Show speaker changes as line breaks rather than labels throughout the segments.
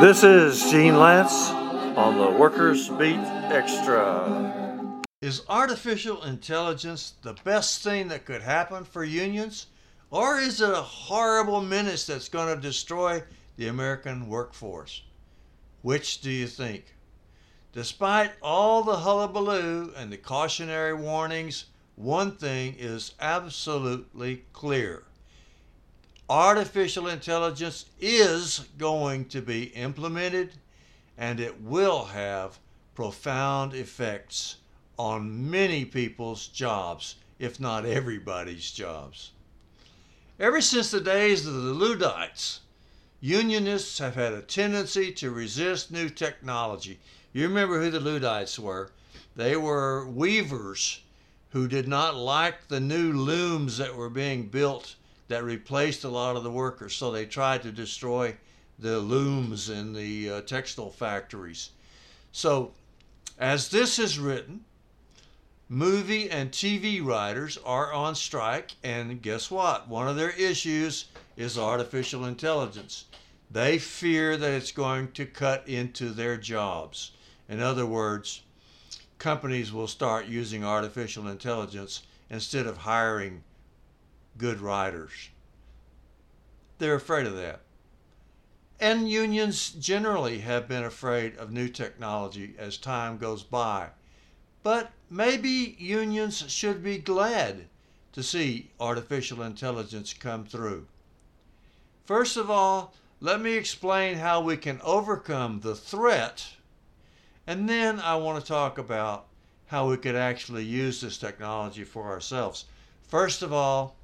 This is Gene Lantz on the Workers Beat Extra. Is artificial intelligence the best thing that could happen for unions? Or is it a horrible menace that's going to destroy the American workforce? Which do you think? Despite all the hullabaloo and the cautionary warnings, one thing is absolutely clear. Artificial intelligence is going to be implemented and it will have profound effects on many people's jobs, if not everybody's jobs. Ever since the days of the Luddites, unionists have had a tendency to resist new technology. You remember who the Luddites were? They were weavers who did not like the new looms that were being built that replaced a lot of the workers, so they tried to destroy the looms in the uh, textile factories. So, as this is written, movie and TV writers are on strike, and guess what? One of their issues is artificial intelligence. They fear that it's going to cut into their jobs. In other words, companies will start using artificial intelligence instead of hiring good writers. They're afraid of that. And unions generally have been afraid of new technology as time goes by. But maybe unions should be glad to see artificial intelligence come through. First of all, let me explain how we can overcome the threat, and then I want to talk about how we could actually use this technology for ourselves. First of all,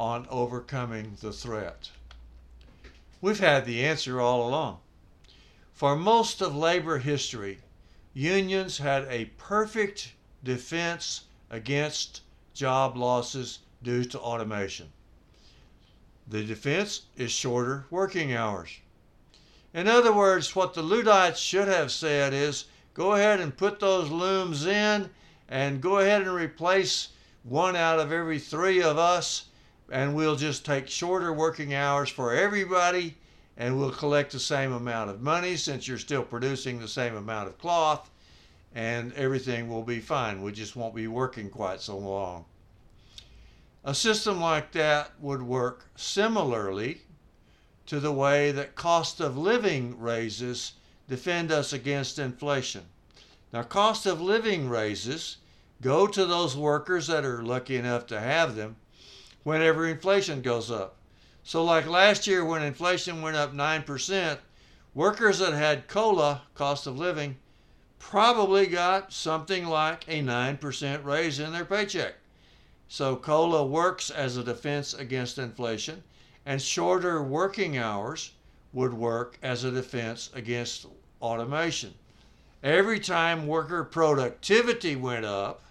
on overcoming the threat. We've had the answer all along. For most of labor history, unions had a perfect defense against job losses due to automation. The defense is shorter working hours. In other words, what the Luddites should have said is go ahead and put those looms in and go ahead and replace one out of every three of us and we'll just take shorter working hours for everybody and we'll collect the same amount of money since you're still producing the same amount of cloth and everything will be fine. We just won't be working quite so long. A system like that would work similarly to the way that cost of living raises defend us against inflation. Now, cost of living raises go to those workers that are lucky enough to have them whenever inflation goes up. So, like last year when inflation went up 9%, workers that had COLA, cost of living, probably got something like a 9% raise in their paycheck. So, COLA works as a defense against inflation, and shorter working hours would work as a defense against automation. Every time worker productivity went up,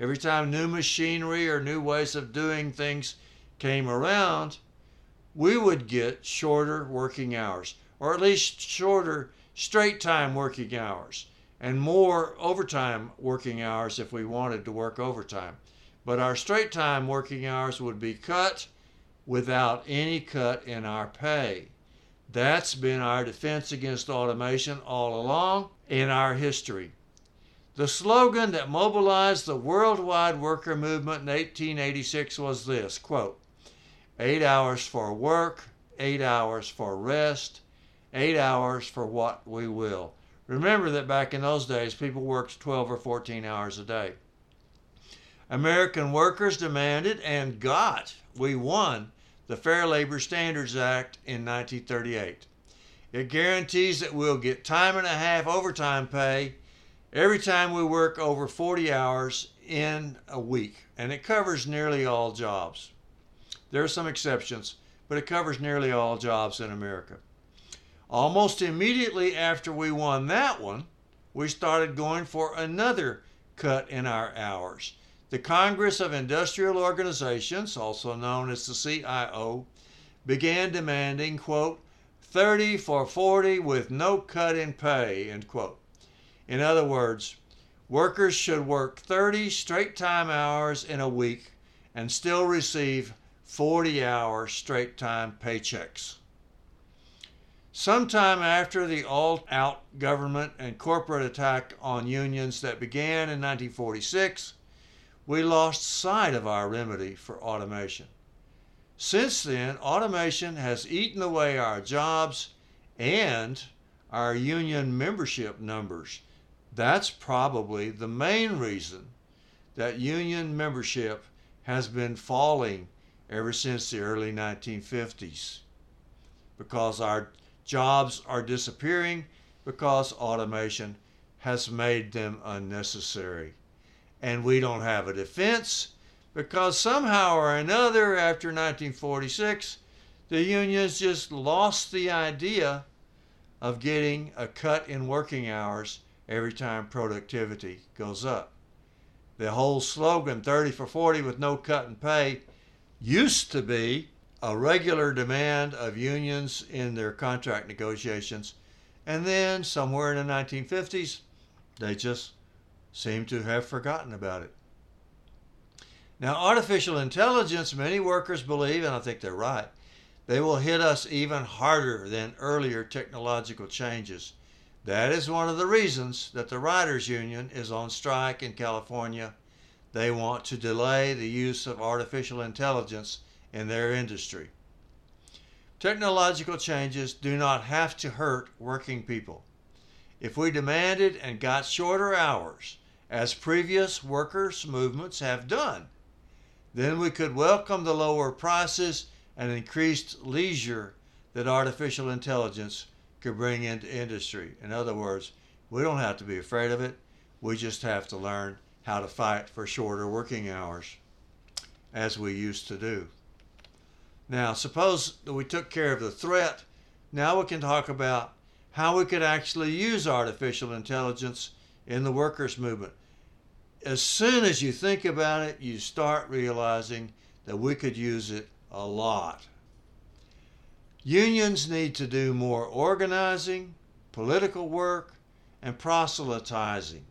Every time new machinery or new ways of doing things came around, we would get shorter working hours, or at least shorter straight time working hours, and more overtime working hours if we wanted to work overtime. But our straight time working hours would be cut without any cut in our pay. That's been our defense against automation all along in our history. The slogan that mobilized the worldwide worker movement in 1886 was this quote, eight hours for work, eight hours for rest, eight hours for what we will. Remember that back in those days, people worked 12 or 14 hours a day. American workers demanded and got, we won, the Fair Labor Standards Act in 1938. It guarantees that we'll get time and a half overtime pay every time we work over 40 hours in a week, and it covers nearly all jobs. There are some exceptions, but it covers nearly all jobs in America. Almost immediately after we won that one, we started going for another cut in our hours. The Congress of Industrial Organizations, also known as the CIO, began demanding, quote, 30 for 40 with no cut in pay, end quote. In other words, workers should work 30 straight time hours in a week and still receive 40 hour straight time paychecks. Sometime after the all out government and corporate attack on unions that began in 1946, we lost sight of our remedy for automation. Since then, automation has eaten away our jobs and our union membership numbers. That's probably the main reason that union membership has been falling ever since the early 1950s because our jobs are disappearing because automation has made them unnecessary. And we don't have a defense because somehow or another after 1946, the unions just lost the idea of getting a cut in working hours every time productivity goes up. The whole slogan 30 for 40 with no cut in pay used to be a regular demand of unions in their contract negotiations. And then, somewhere in the 1950s, they just seem to have forgotten about it. Now, artificial intelligence, many workers believe, and I think they're right, they will hit us even harder than earlier technological changes. That is one of the reasons that the Writers Union is on strike in California. They want to delay the use of artificial intelligence in their industry. Technological changes do not have to hurt working people. If we demanded and got shorter hours, as previous workers' movements have done, then we could welcome the lower prices and increased leisure that artificial intelligence could bring into industry. In other words, we don't have to be afraid of it. We just have to learn how to fight for shorter working hours as we used to do. Now, suppose that we took care of the threat. Now we can talk about how we could actually use artificial intelligence in the workers' movement. As soon as you think about it, you start realizing that we could use it a lot. Unions need to do more organizing, political work, and proselytizing.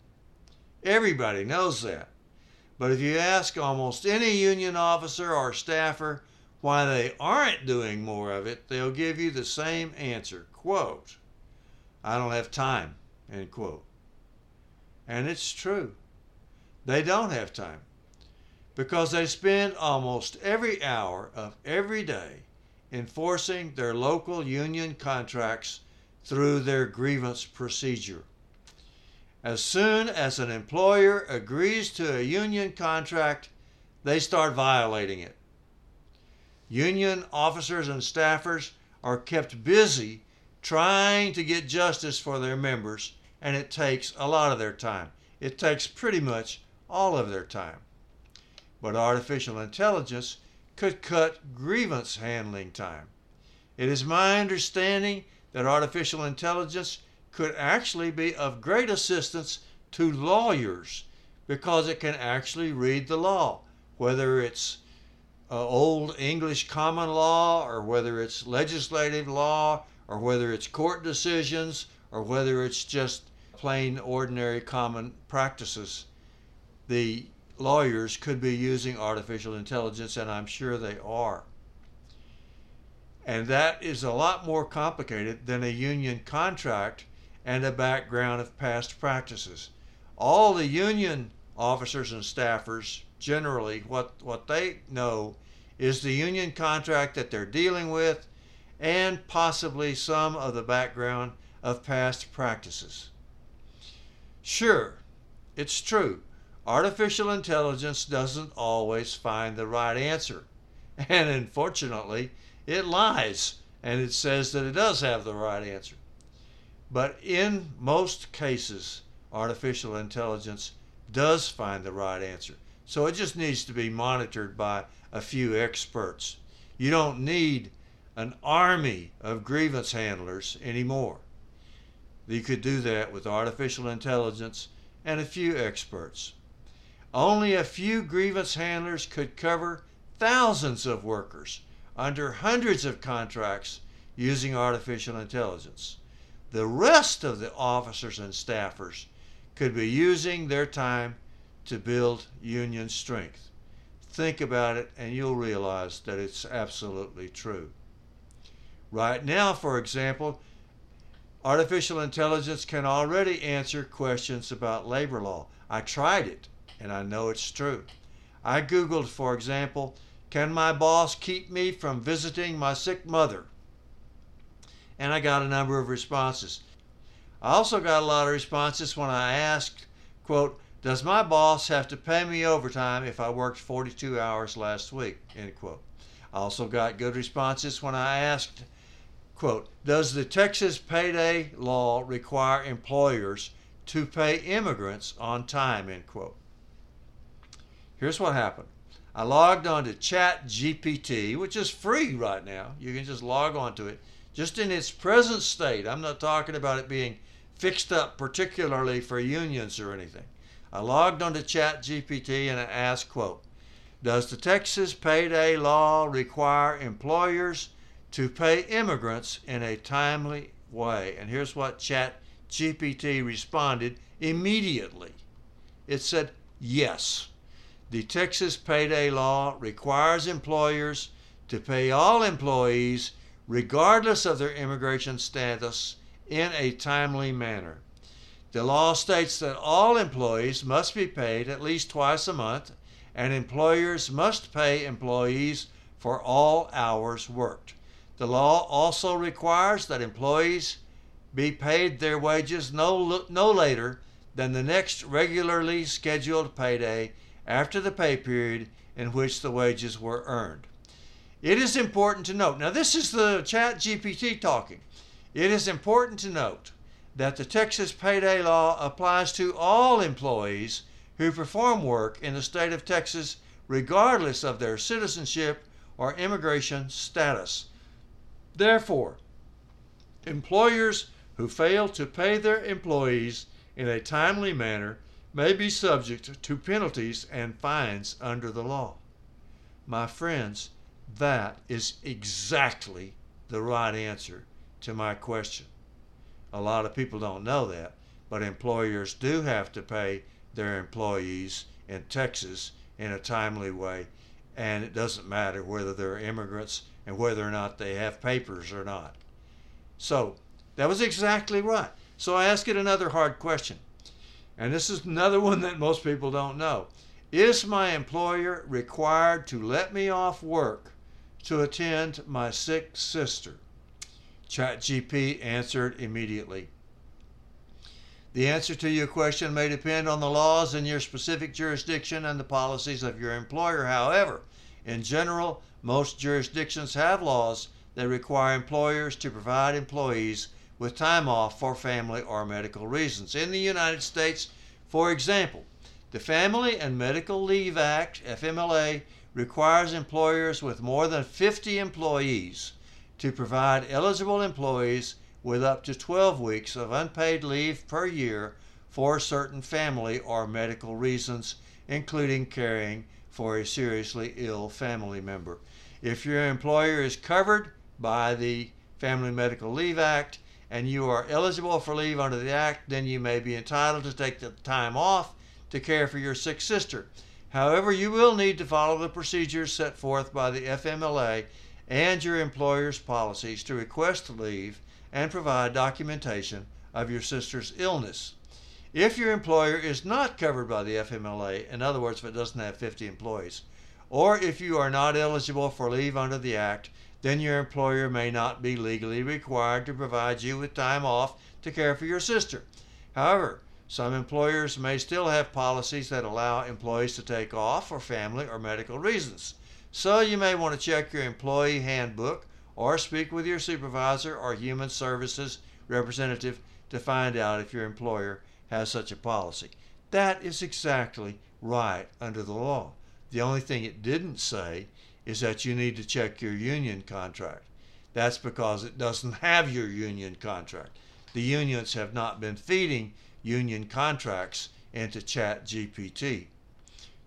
Everybody knows that. But if you ask almost any union officer or staffer why they aren't doing more of it, they'll give you the same answer. Quote, I don't have time, end quote. And it's true. They don't have time because they spend almost every hour of every day enforcing their local union contracts through their grievance procedure. As soon as an employer agrees to a union contract, they start violating it. Union officers and staffers are kept busy trying to get justice for their members, and it takes a lot of their time. It takes pretty much all of their time. But artificial intelligence could cut grievance handling time. It is my understanding that artificial intelligence could actually be of great assistance to lawyers because it can actually read the law, whether it's uh, old English common law or whether it's legislative law or whether it's court decisions or whether it's just plain ordinary common practices. The lawyers could be using artificial intelligence, and I'm sure they are. And that is a lot more complicated than a union contract and a background of past practices. All the union officers and staffers generally what what they know is the union contract that they're dealing with and possibly some of the background of past practices. Sure, it's true. Artificial intelligence doesn't always find the right answer. And unfortunately, it lies and it says that it does have the right answer. But in most cases, artificial intelligence does find the right answer. So it just needs to be monitored by a few experts. You don't need an army of grievance handlers anymore. You could do that with artificial intelligence and a few experts. Only a few grievance handlers could cover thousands of workers under hundreds of contracts using artificial intelligence. The rest of the officers and staffers could be using their time to build union strength. Think about it and you'll realize that it's absolutely true. Right now, for example, Artificial intelligence can already answer questions about labor law. I tried it, and I know it's true. I Googled, for example, can my boss keep me from visiting my sick mother? And I got a number of responses. I also got a lot of responses when I asked, quote, does my boss have to pay me overtime if I worked 42 hours last week? End quote. I also got good responses when I asked, quote, does the Texas payday law require employers to pay immigrants on time, end quote. Here's what happened. I logged on to Chat GPT, which is free right now. You can just log on to it just in its present state. I'm not talking about it being fixed up particularly for unions or anything. I logged on onto ChatGPT and I asked, quote, does the Texas payday law require employers to pay immigrants in a timely way? And here's what ChatGPT responded immediately. It said, yes. The Texas payday law requires employers to pay all employees, regardless of their immigration status, in a timely manner. The law states that all employees must be paid at least twice a month, and employers must pay employees for all hours worked. The law also requires that employees be paid their wages no, no later than the next regularly scheduled payday after the pay period in which the wages were earned. It is important to note, now this is the chat GPT talking. It is important to note that the Texas payday law applies to all employees who perform work in the state of Texas regardless of their citizenship or immigration status. Therefore, employers who fail to pay their employees in a timely manner may be subject to penalties and fines under the law. My friends, that is exactly the right answer to my question. A lot of people don't know that, but employers do have to pay their employees in Texas in a timely way, and it doesn't matter whether they're immigrants and whether or not they have papers or not. So that was exactly right. So I ask it another hard question and this is another one that most people don't know. Is my employer required to let me off work to attend my sick sister? ChatGPT answered immediately. The answer to your question may depend on the laws in your specific jurisdiction and the policies of your employer. However, in general, most jurisdictions have laws that require employers to provide employees with time off for family or medical reasons. In the United States, for example, the Family and Medical Leave Act, FMLA, requires employers with more than 50 employees to provide eligible employees with up to 12 weeks of unpaid leave per year for certain family or medical reasons, including caring for a seriously ill family member. If your employer is covered by the Family Medical Leave Act, and you are eligible for leave under the Act, then you may be entitled to take the time off to care for your sick sister. However, you will need to follow the procedures set forth by the FMLA and your employer's policies to request leave and provide documentation of your sister's illness. If your employer is not covered by the FMLA, in other words, if it doesn't have 50 employees, or if you are not eligible for leave under the Act, then your employer may not be legally required to provide you with time off to care for your sister. However, some employers may still have policies that allow employees to take off for family or medical reasons. So you may want to check your employee handbook or speak with your supervisor or human services representative to find out if your employer has such a policy. That is exactly right under the law. The only thing it didn't say is that you need to check your union contract. That's because it doesn't have your union contract. The unions have not been feeding union contracts into Chat GPT.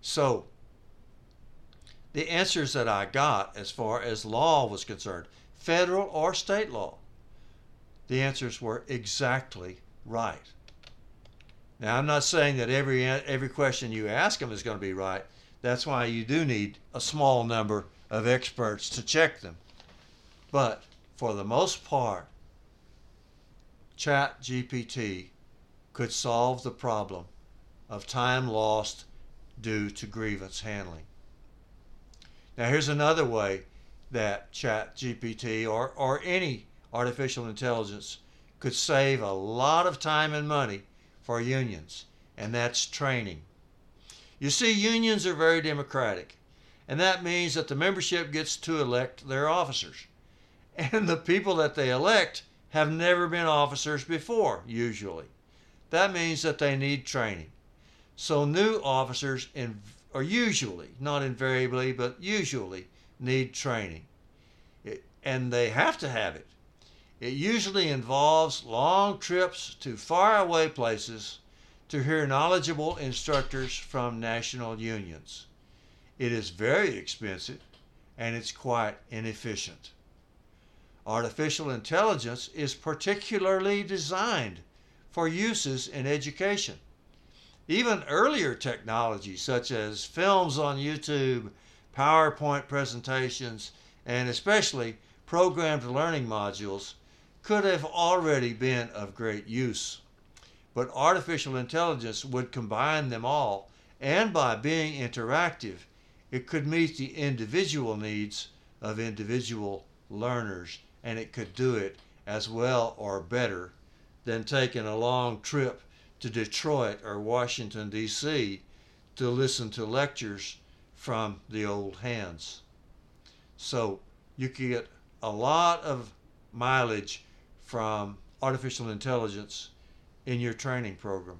So, the answers that I got as far as law was concerned, federal or state law, the answers were exactly right. Now, I'm not saying that every every question you ask them is going to be right, that's why you do need a small number of experts to check them. But for the most part, Chat GPT could solve the problem of time lost due to grievance handling. Now, here's another way that Chat GPT or, or any artificial intelligence could save a lot of time and money for unions, and that's training. You see, unions are very democratic, and that means that the membership gets to elect their officers. And the people that they elect have never been officers before, usually. That means that they need training. So new officers are usually, not invariably, but usually need training. It, and they have to have it. It usually involves long trips to faraway places to hear knowledgeable instructors from national unions. It is very expensive and it's quite inefficient. Artificial intelligence is particularly designed for uses in education. Even earlier technologies such as films on YouTube, PowerPoint presentations, and especially programmed learning modules could have already been of great use. But artificial intelligence would combine them all, and by being interactive, it could meet the individual needs of individual learners, and it could do it as well or better than taking a long trip to Detroit or Washington, D.C. to listen to lectures from the old hands. So you could get a lot of mileage from artificial intelligence in your training program.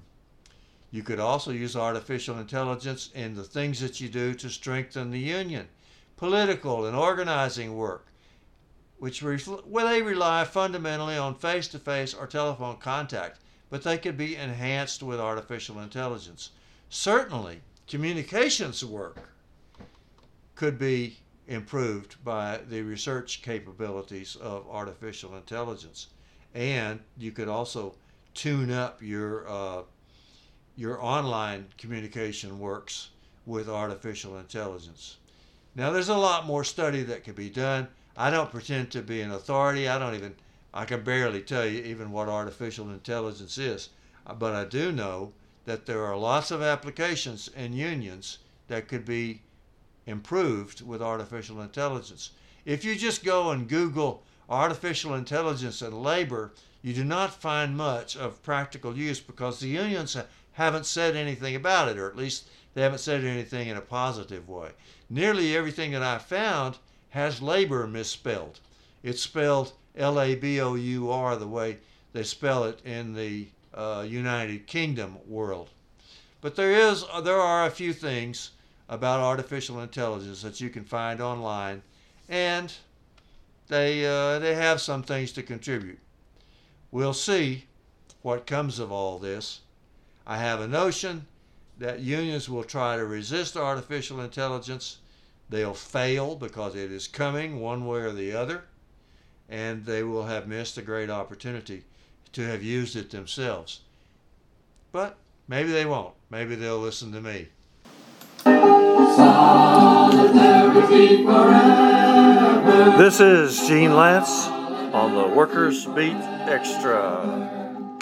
You could also use artificial intelligence in the things that you do to strengthen the union, political and organizing work, which where they rely fundamentally on face-to-face or telephone contact, but they could be enhanced with artificial intelligence. Certainly, communications work could be improved by the research capabilities of artificial intelligence and you could also tune up your uh, your online communication works with artificial intelligence. Now, there's a lot more study that could be done. I don't pretend to be an authority. I don't even, I can barely tell you even what artificial intelligence is. Uh, but I do know that there are lots of applications in unions that could be improved with artificial intelligence. If you just go and Google artificial intelligence and labor, you do not find much of practical use because the unions haven't said anything about it, or at least they haven't said anything in a positive way. Nearly everything that I found has labor misspelled. It's spelled L A B O U R the way they spell it in the uh, United Kingdom world. But there is there are a few things about artificial intelligence that you can find online, and they, uh, they have some things to contribute. We'll see what comes of all this. I have a notion that unions will try to resist artificial intelligence. They'll fail because it is coming one way or the other, and they will have missed a great opportunity to have used it themselves. But maybe they won't. Maybe they'll listen to me. This is Gene Lantz on the Workers Beat Extra.